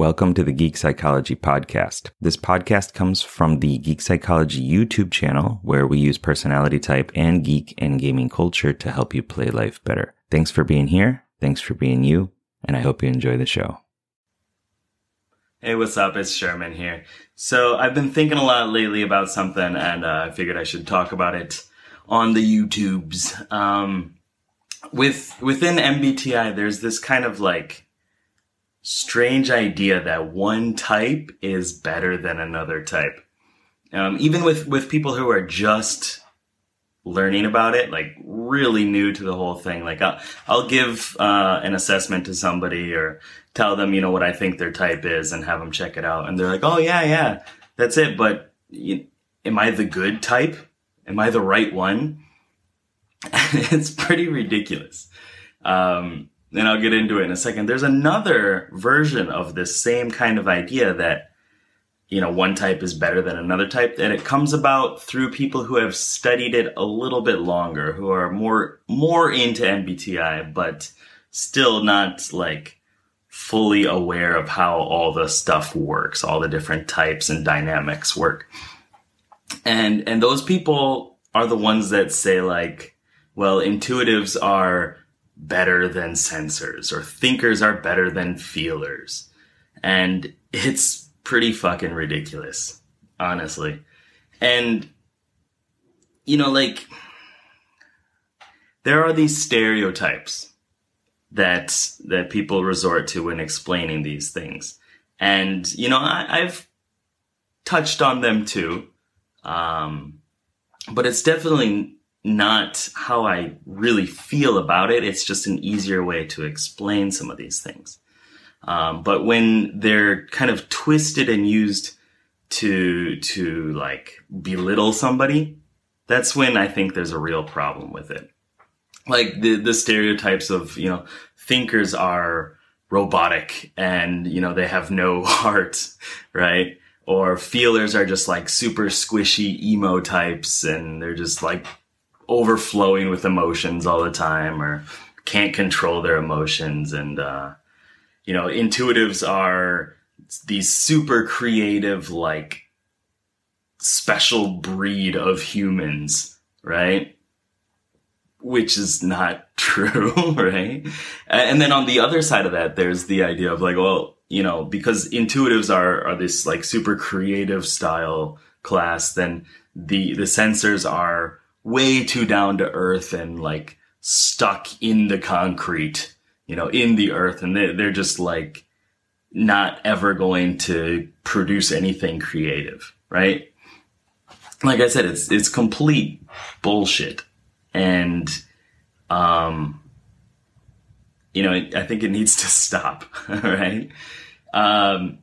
Welcome to the Geek Psychology Podcast. This podcast comes from the Geek Psychology YouTube channel, where we use personality type and geek and gaming culture to help you play life better. Thanks for being here. Thanks for being you. And I hope you enjoy the show. Hey, what's up? It's Sherman here. So I've been thinking a lot lately about something and uh, I figured I should talk about it on the YouTubes. Um, with, within MBTI, there's this kind of like, strange idea that one type is better than another type. Um, even with, with people who are just learning about it, like really new to the whole thing. Like I'll, I'll give uh, an assessment to somebody or tell them, you know, what I think their type is and have them check it out. And they're like, oh yeah, yeah, that's it. But you, am I the good type? Am I the right one? it's pretty ridiculous. Um, and I'll get into it in a second. There's another version of this same kind of idea that, you know, one type is better than another type, and it comes about through people who have studied it a little bit longer, who are more, more into MBTI, but still not like fully aware of how all the stuff works, all the different types and dynamics work. And, and those people are the ones that say like, well, intuitives are better than sensors or thinkers are better than feelers. And it's pretty fucking ridiculous, honestly. And, you know, like, there are these stereotypes that, that people resort to when explaining these things. And, you know, I, have touched on them too. Um, but it's definitely not how I really feel about it. It's just an easier way to explain some of these things. Um, but when they're kind of twisted and used to to like belittle somebody, that's when I think there's a real problem with it. Like the the stereotypes of you know thinkers are robotic and you know they have no heart, right? Or feelers are just like super squishy emo types and they're just like overflowing with emotions all the time or can't control their emotions. And uh, you know intuitives are these super creative like special breed of humans right? Which is not true right? And then on the other side of that there's the idea of like well you know because intuitives are are this like super creative style class then the the sensors are way too down to earth and like stuck in the concrete, you know, in the earth. And they're, they're just like not ever going to produce anything creative, right? Like I said, it's, it's complete bullshit. And, um, you know, I think it needs to stop, right? Um,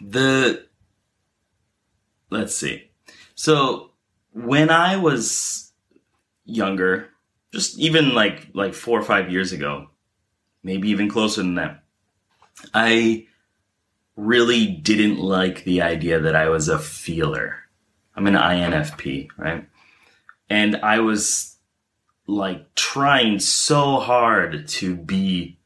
the, let's see. So when I was younger, just even like like four or five years ago, maybe even closer than that, I really didn't like the idea that I was a feeler. I'm an INFP, right? And I was like trying so hard to be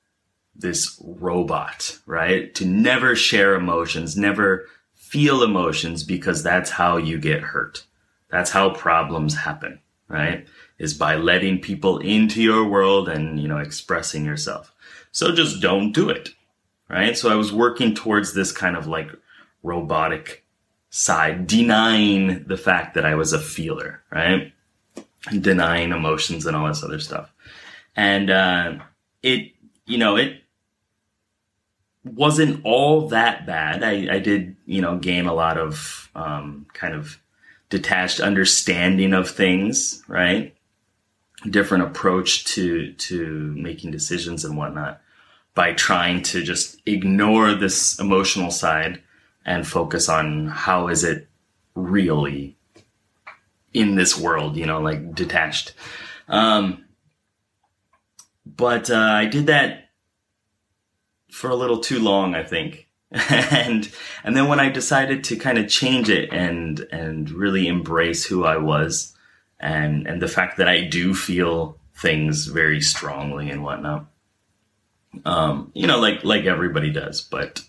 this robot, right? To never share emotions, never feel emotions because that's how you get hurt. That's how problems happen, right? Is by letting people into your world and, you know, expressing yourself. So just don't do it, right? So I was working towards this kind of like robotic side, denying the fact that I was a feeler, right? Denying emotions and all this other stuff. And, uh, it, you know, it wasn't all that bad. I, I did, you know, gain a lot of, um, kind of detached understanding of things, right? Different approach to to making decisions and whatnot by trying to just ignore this emotional side and focus on how is it really in this world, you know, like detached. Um, but uh, I did that for a little too long, I think. and and then when I decided to kind of change it and and really embrace who I was and and the fact that I do feel things very strongly and whatnot, um, you know, like like everybody does, but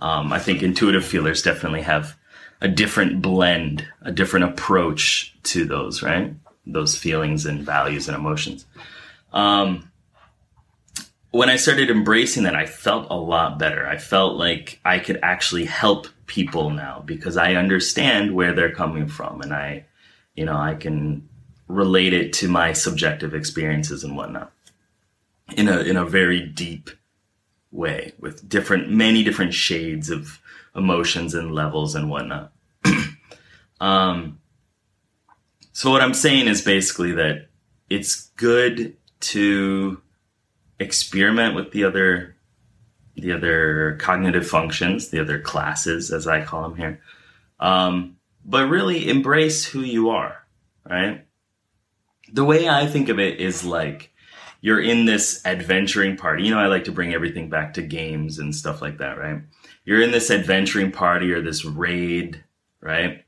Um, I think intuitive feelers definitely have a different blend, a different approach to those, right? Those feelings and values and emotions. Um, when I started embracing that, I felt a lot better. I felt like I could actually help people now because I understand where they're coming from and I, you know, I can relate it to my subjective experiences and whatnot in a, in a very deep way with different, many different shades of emotions and levels and whatnot. um, so what I'm saying is basically that it's good to experiment with the other the other cognitive functions, the other classes, as I call them here. Um, but really embrace who you are, right? The way I think of it is like you're in this adventuring party. You know, I like to bring everything back to games and stuff like that, right? You're in this adventuring party or this raid, right?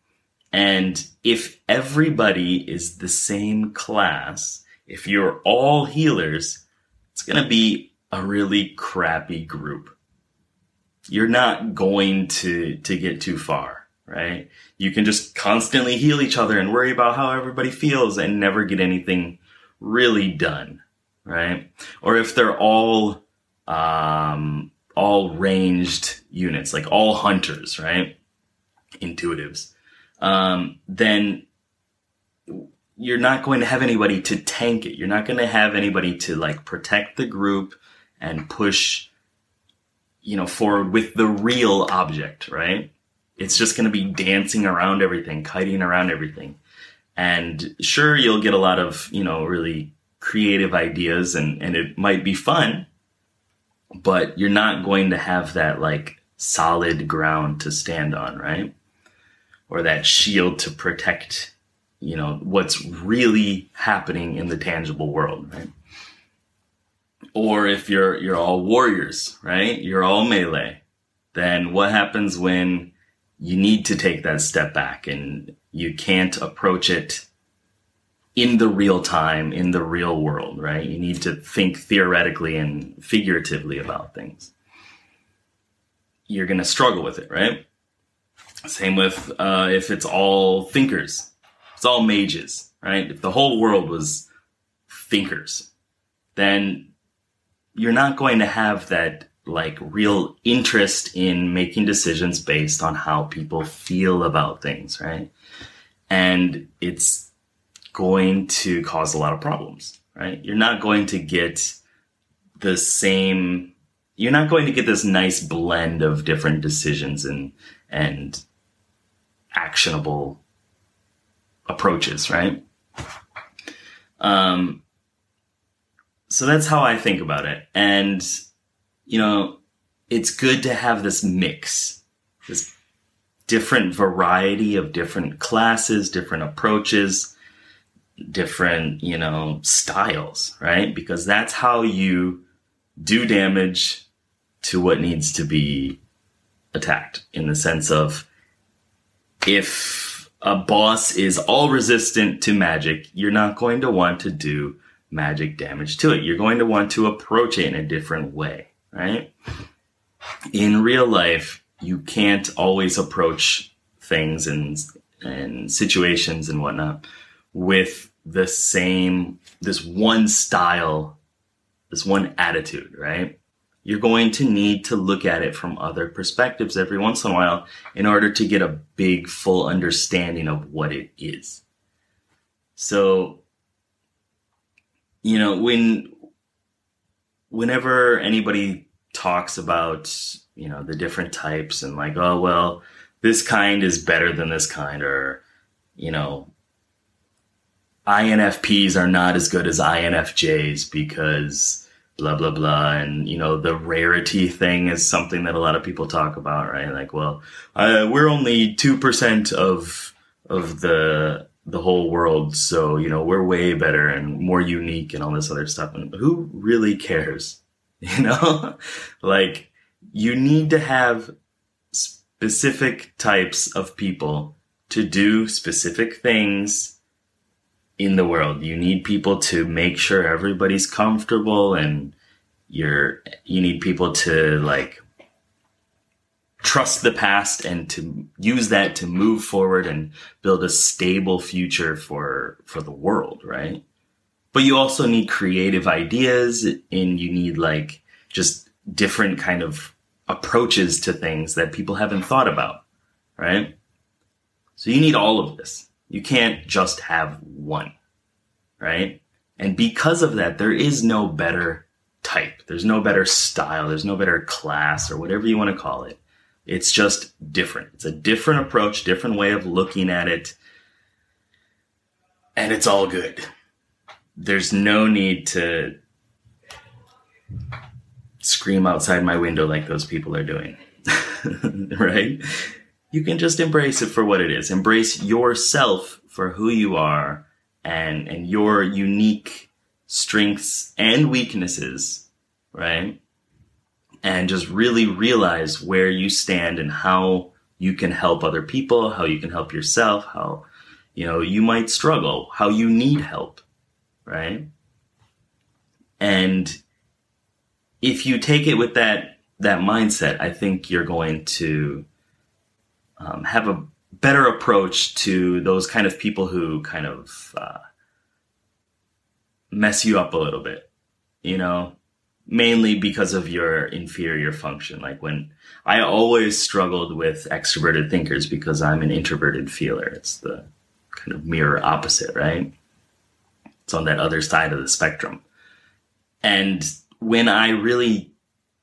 And if everybody is the same class, if you're all healers, it's going to be a really crappy group. You're not going to, to get too far, right? You can just constantly heal each other and worry about how everybody feels and never get anything really done, right? Or if they're all, um, all ranged units, like all hunters, right? Intuitives. Um, then you're not going to have anybody to tank it. You're not going to have anybody to like protect the group and push, you know, forward with the real object, right? It's just going to be dancing around everything, kiting around everything. And sure, you'll get a lot of, you know, really creative ideas and, and it might be fun, but you're not going to have that like solid ground to stand on, right? Or that shield to protect you know what's really happening in the tangible world right? Or if you're you're all warriors right? You're all melee then what happens when you need to take that step back and you can't approach it in the real time in the real world right? You need to think theoretically and figuratively about things. You're going to struggle with it right? Same with uh, if it's all thinkers it's all mages, right? If the whole world was thinkers, then you're not going to have that like real interest in making decisions based on how people feel about things, right? And it's going to cause a lot of problems, right? You're not going to get the same you're not going to get this nice blend of different decisions and and actionable approaches, right? Um, so that's how I think about it. And, you know, it's good to have this mix, this different variety of different classes, different approaches, different, you know, styles, right? Because that's how you do damage to what needs to be attacked in the sense of if a boss is all resistant to magic, you're not going to want to do magic damage to it. You're going to want to approach it in a different way, right? In real life, you can't always approach things and and situations and whatnot with the same this one style, this one attitude, right? You're going to need to look at it from other perspectives every once in a while in order to get a big, full understanding of what it is. So, you know, when, whenever anybody talks about, you know, the different types and like, oh, well, this kind is better than this kind, or, you know, INFPs are not as good as INFJs because blah blah blah. And you know the rarity thing is something that a lot of people talk about right? Like well uh, we're only 2% of of the the whole world. So you know we're way better and more unique and all this other stuff. And who really cares? You know? Like you need to have specific types of people to do specific things in the world. You need people to make sure everybody's comfortable and you're you need people to like trust the past and to use that to move forward and build a stable future for for the world, right? But you also need creative ideas and you need like just different kind of approaches to things that people haven't thought about, right? So you need all of this. You can't just have one, right? And because of that, there is no better type. There's no better style. There's no better class or whatever you want to call it. It's just different. It's a different approach, different way of looking at it. And it's all good. There's no need to scream outside my window like those people are doing. right? You can just embrace it for what it is. Embrace yourself for who you are and and your unique strengths and weaknesses, right? And just really realize where you stand and how you can help other people, how you can help yourself, how you know you might struggle, how you need help, right? And if you take it with that that mindset, I think you're going to um, have a better approach to those kind of people who kind of uh, mess you up a little bit. You know, mainly because of your inferior function. Like when I always struggled with extroverted thinkers because I'm an introverted feeler. It's the kind of mirror opposite, right? It's on that other side of the spectrum. And when I really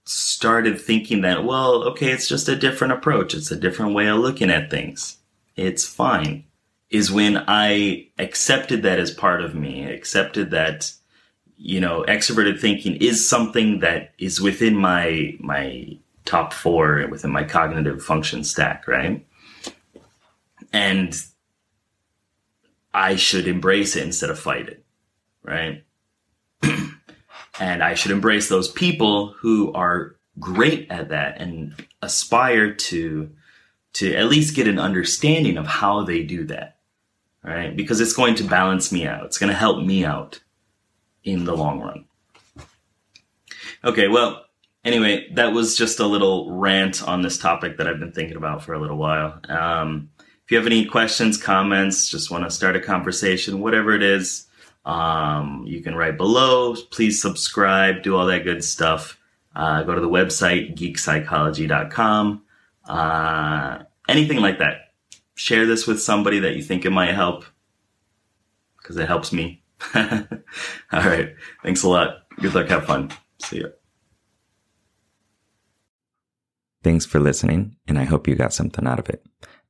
started thinking that, well, okay, it's just a different approach. It's a different way of looking at things. It's fine. Is when I accepted that as part of me, accepted that, you know, extroverted thinking is something that is within my, my top four within my cognitive function stack, right? And I should embrace it instead of fight it, right? And I should embrace those people who are great at that and aspire to to at least get an understanding of how they do that. Right? Because it's going to balance me out. It's going to help me out in the long run. Okay, well, anyway, that was just a little rant on this topic that I've been thinking about for a little while. Um, if you have any questions, comments, just want to start a conversation, whatever it is, um, you can write below. Please subscribe, do all that good stuff. Uh, go to the website, geekpsychology.com. Uh, anything like that. Share this with somebody that you think it might help because it helps me. all right. Thanks a lot. Good luck. Have fun. See ya. Thanks for listening, and I hope you got something out of it.